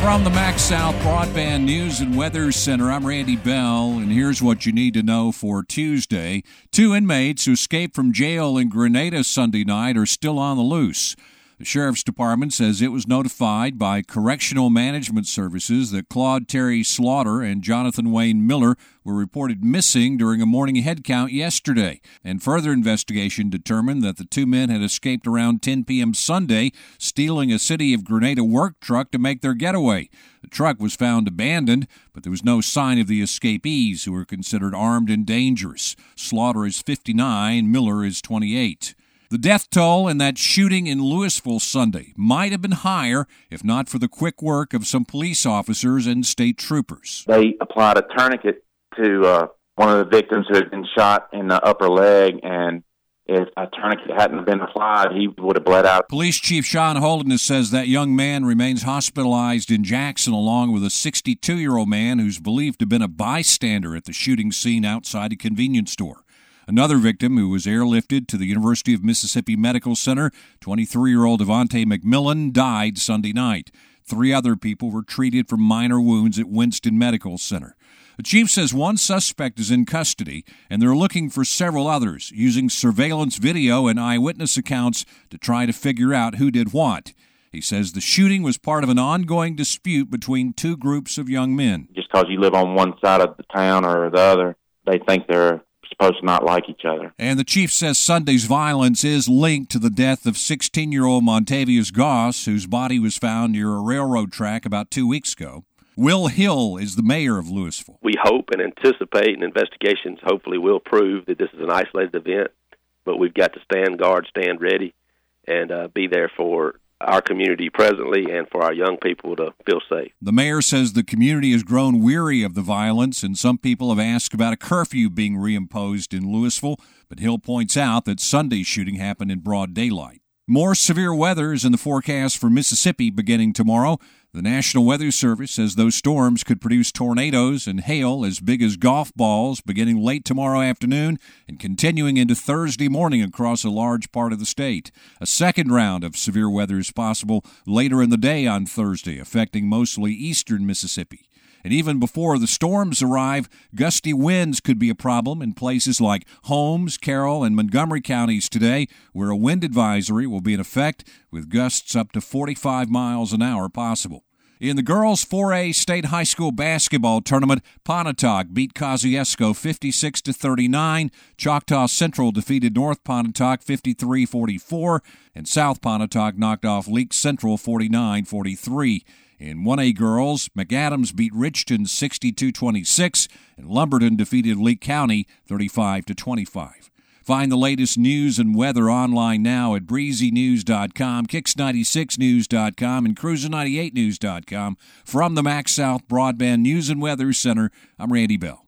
From the MaxxSouth Broadband News and Weather Center, I'm Randy Bell, and here's what you need to know for Tuesday. Two inmates who escaped from jail in Grenada Sunday night are still on the loose. The Sheriff's Department says it was notified by Correctional Management Services that Claude Terry Slaughter and Jonathan Wayne Miller were reported missing during a morning head count yesterday. And further investigation determined that the two men had escaped around 10 p.m. Sunday, stealing a City of Grenada work truck to make their getaway. The truck was found abandoned, but there was no sign of the escapees, who were considered armed and dangerous. Slaughter is 59, Miller is 28. The death toll in that shooting in Louisville Sunday might have been higher if not for the quick work of some police officers and state troopers. They applied a tourniquet to uh, one of the victims who had been shot in the upper leg, and if a tourniquet hadn't been applied, he would have bled out. Police Chief Sean Holderness says that young man remains hospitalized in Jackson, along with a 62 year old man who's believed to have been a bystander at the shooting scene outside a convenience store. Another victim who was airlifted to the University of Mississippi Medical Center, 23 year old Devontae McMillan, died Sunday night. Three other people were treated for minor wounds at Winston Medical Center. The chief says one suspect is in custody, and they're looking for several others, using surveillance video and eyewitness accounts to try to figure out who did what. He says the shooting was part of an ongoing dispute between two groups of young men. Just because you live on one side of the town or the other, they think they're supposed to not like each other. And the chief says Sunday's violence is linked to the death of 16 year old Montavious Goss, whose body was found near a railroad track about two weeks ago. Will Hill is the mayor of Louisville. We hope and anticipate, and investigations hopefully will prove that this is an isolated event, but we've got to stand guard, stand ready, and uh, be there for our community presently and for our young people to feel safe. The mayor says the community has grown weary of the violence, and some people have asked about a curfew being reimposed in Louisville. But Hill points out that Sunday's shooting happened in broad daylight. More severe weather is in the forecast for Mississippi beginning tomorrow. The National Weather Service says those storms could produce tornadoes and hail as big as golf balls beginning late tomorrow afternoon and continuing into Thursday morning across a large part of the state. A second round of severe weather is possible later in the day on Thursday, affecting mostly eastern Mississippi. And even before the storms arrive, gusty winds could be a problem in places like Holmes, Carroll, and Montgomery counties today, where a wind advisory will be in effect with gusts up to 45 miles an hour possible. In the girls 4A state high school basketball tournament, Pontotoc beat Kosciusko 56 to 39. Choctaw Central defeated North Pontotoc 53-44, and South Pontotoc knocked off Leake Central 49-43. In 1A girls, McAdams beat Richton 62-26 and Lumberton defeated Leake County 35 25. Find the latest news and weather online now at breezynews.com, kicks96news.com, and cruiser98news.com. From the MaxxSouth Broadband News and Weather Center, I'm Randy Bell.